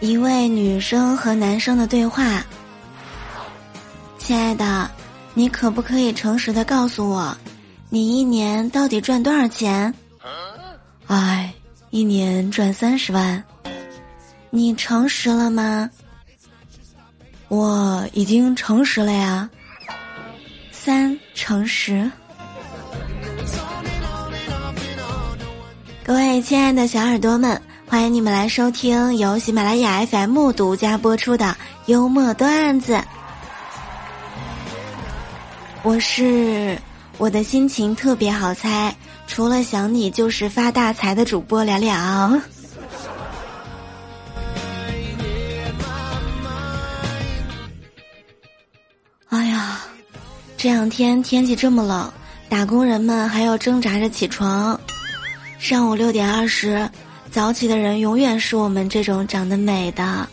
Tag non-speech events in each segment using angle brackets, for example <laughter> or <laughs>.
一位女生和男生的对话：“亲爱的，你可不可以诚实的告诉我，你一年到底赚多少钱？”“哎，一年赚三十万。”“你诚实了吗？”“我已经诚实了呀。”“三诚实。”各位亲爱的小耳朵们。欢迎你们来收听由喜马拉雅 FM 独家播出的幽默段子。我是我的心情特别好猜，除了想你就是发大财的主播了了。这两天天气这么冷，打工人们还要挣扎着起床。上午六点二十。早起的人永远是我们这种长得美的。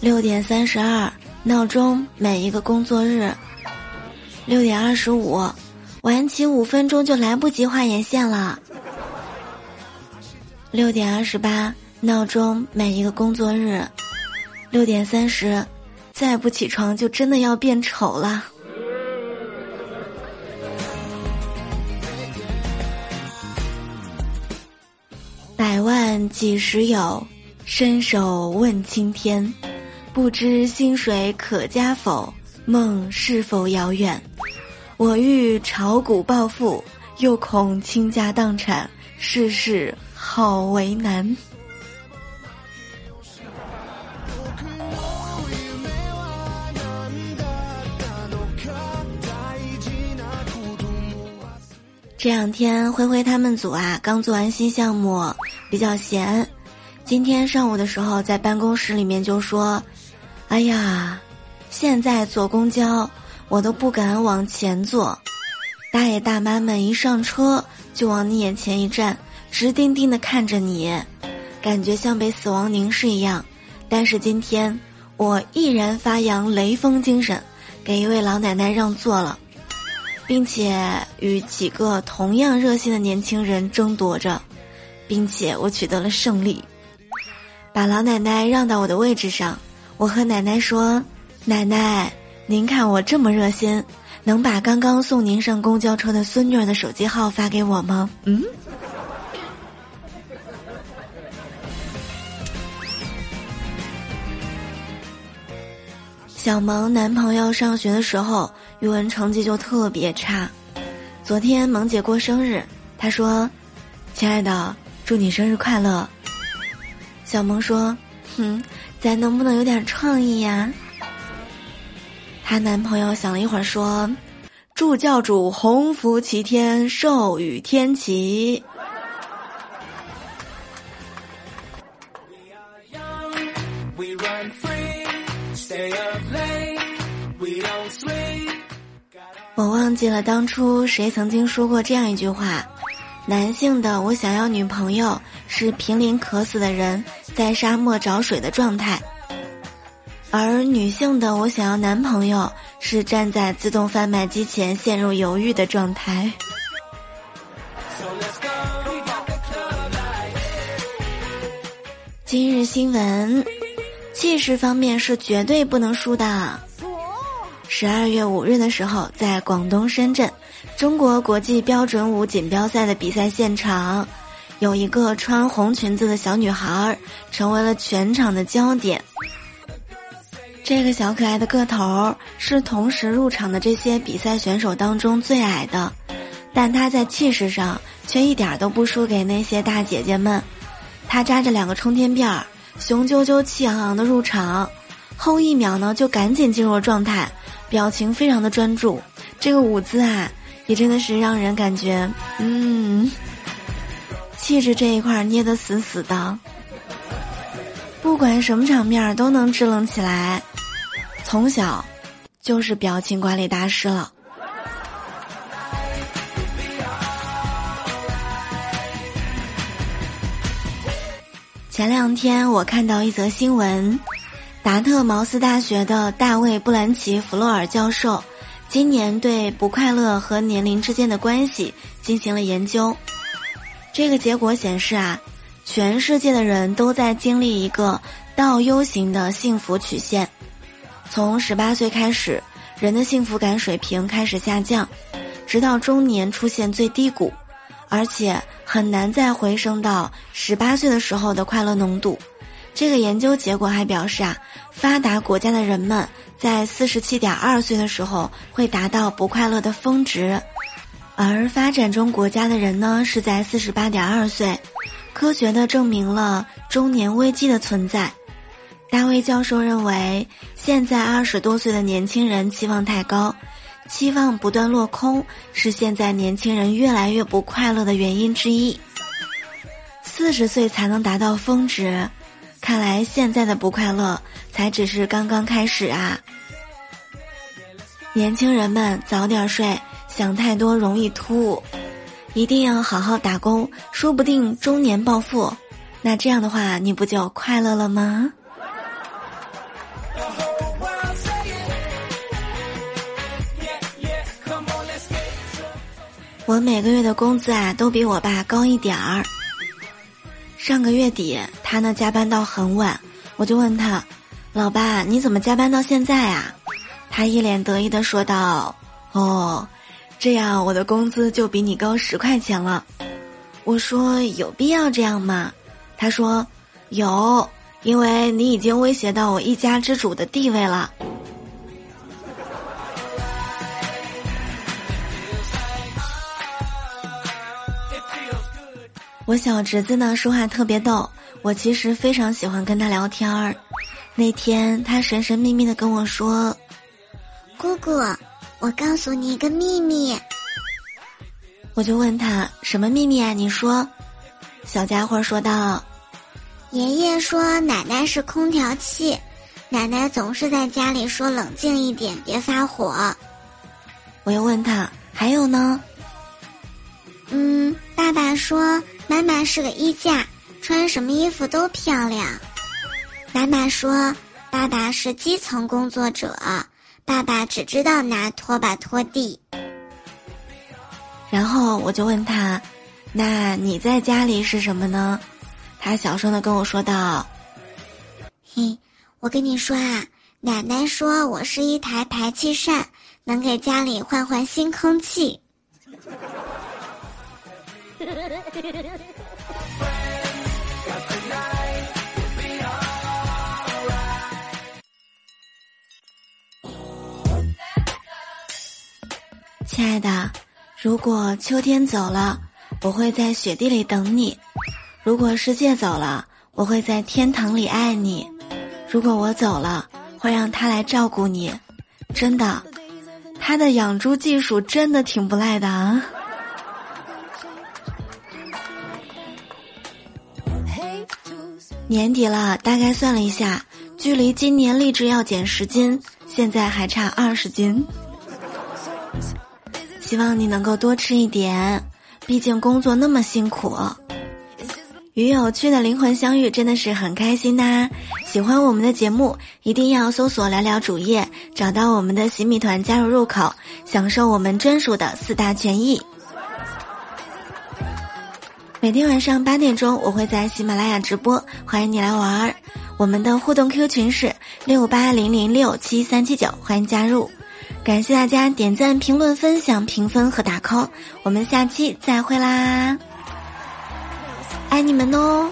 六点三十二，闹钟每一个工作日。六点二十五，晚起五分钟就来不及画眼线了。六点二十八，闹钟每一个工作日。六点三十，再不起床就真的要变丑了。几时有？伸手问青天。不知薪水可加否？梦是否遥远？我欲炒股暴富，又恐倾家荡产，世事好为难。这两天，灰灰他们组啊，刚做完新项目，比较闲。今天上午的时候，在办公室里面就说：“哎呀，现在坐公交，我都不敢往前坐。大爷大妈们一上车就往你眼前一站，直盯盯的看着你，感觉像被死亡凝视一样。但是今天，我毅然发扬雷锋精神，给一位老奶奶让座了。”并且与几个同样热心的年轻人争夺着，并且我取得了胜利，把老奶奶让到我的位置上。我和奶奶说：“奶奶，您看我这么热心，能把刚刚送您上公交车的孙女儿的手机号发给我吗？”嗯。小萌男朋友上学的时候，语文成绩就特别差。昨天萌姐过生日，她说：“亲爱的，祝你生日快乐。”小萌说：“哼，咱能不能有点创意呀？”她男朋友想了一会儿说：“祝教主鸿福齐天，寿与天齐。”我忘记了当初谁曾经说过这样一句话：男性的我想要女朋友是濒临渴死的人在沙漠找水的状态，而女性的我想要男朋友是站在自动贩卖机前陷入犹豫的状态。今日新闻，气势方面是绝对不能输的。十二月五日的时候，在广东深圳，中国国际标准舞锦标赛的比赛现场，有一个穿红裙子的小女孩成为了全场的焦点。这个小可爱的个头是同时入场的这些比赛选手当中最矮的，但她在气势上却一点都不输给那些大姐姐们。她扎着两个冲天辫儿，雄赳赳气昂昂的入场，后一秒呢就赶紧进入了状态。表情非常的专注，这个舞姿啊，也真的是让人感觉，嗯，气质这一块捏得死死的，不管什么场面都能支棱起来，从小就是表情管理大师了。前两天我看到一则新闻。达特茅斯大学的大卫·布兰奇·弗洛尔教授，今年对不快乐和年龄之间的关系进行了研究。这个结果显示啊，全世界的人都在经历一个倒 U 型的幸福曲线。从十八岁开始，人的幸福感水平开始下降，直到中年出现最低谷，而且很难再回升到十八岁的时候的快乐浓度。这个研究结果还表示啊，发达国家的人们在四十七点二岁的时候会达到不快乐的峰值，而发展中国家的人呢是在四十八点二岁，科学的证明了中年危机的存在。大卫教授认为，现在二十多岁的年轻人期望太高，期望不断落空，是现在年轻人越来越不快乐的原因之一。四十岁才能达到峰值，看来现在的不快乐才只是刚刚开始啊！年轻人们早点睡，想太多容易秃，一定要好好打工，说不定中年暴富，那这样的话，你不就快乐了吗？我每个月的工资啊，都比我爸高一点儿。上个月底，他呢加班到很晚，我就问他：“老爸，你怎么加班到现在啊？”他一脸得意的说道：“哦，这样我的工资就比你高十块钱了。”我说：“有必要这样吗？”他说：“有，因为你已经威胁到我一家之主的地位了。”我小侄子呢说话特别逗，我其实非常喜欢跟他聊天儿。那天他神神秘秘的跟我说：“姑姑，我告诉你一个秘密。”我就问他什么秘密啊？你说。小家伙说道：“爷爷说奶奶是空调器，奶奶总是在家里说冷静一点，别发火。”我又问他还有呢？嗯，爸爸说。妈妈是个衣架，穿什么衣服都漂亮。妈妈说：“爸爸是基层工作者，爸爸只知道拿拖把拖地。”然后我就问他：“那你在家里是什么呢？”他小声的跟我说道：“嘿，我跟你说啊，奶奶说我是一台排气扇，能给家里换换新空气。” <laughs> 亲爱的，如果秋天走了，我会在雪地里等你；如果世界走了，我会在天堂里爱你；如果我走了，会让他来照顾你。真的，他的养猪技术真的挺不赖的啊。年底了，大概算了一下，距离今年立志要减十斤，现在还差二十斤。希望你能够多吃一点，毕竟工作那么辛苦。与有趣的灵魂相遇，真的是很开心呐！喜欢我们的节目，一定要搜索聊聊主页，找到我们的洗米团加入入口，享受我们专属的四大权益。每天晚上八点钟，我会在喜马拉雅直播，欢迎你来玩儿。我们的互动 Q 群是六八零零六七三七九，欢迎加入。感谢大家点赞、评论、分享、评分和打 call，我们下期再会啦！爱你们哦。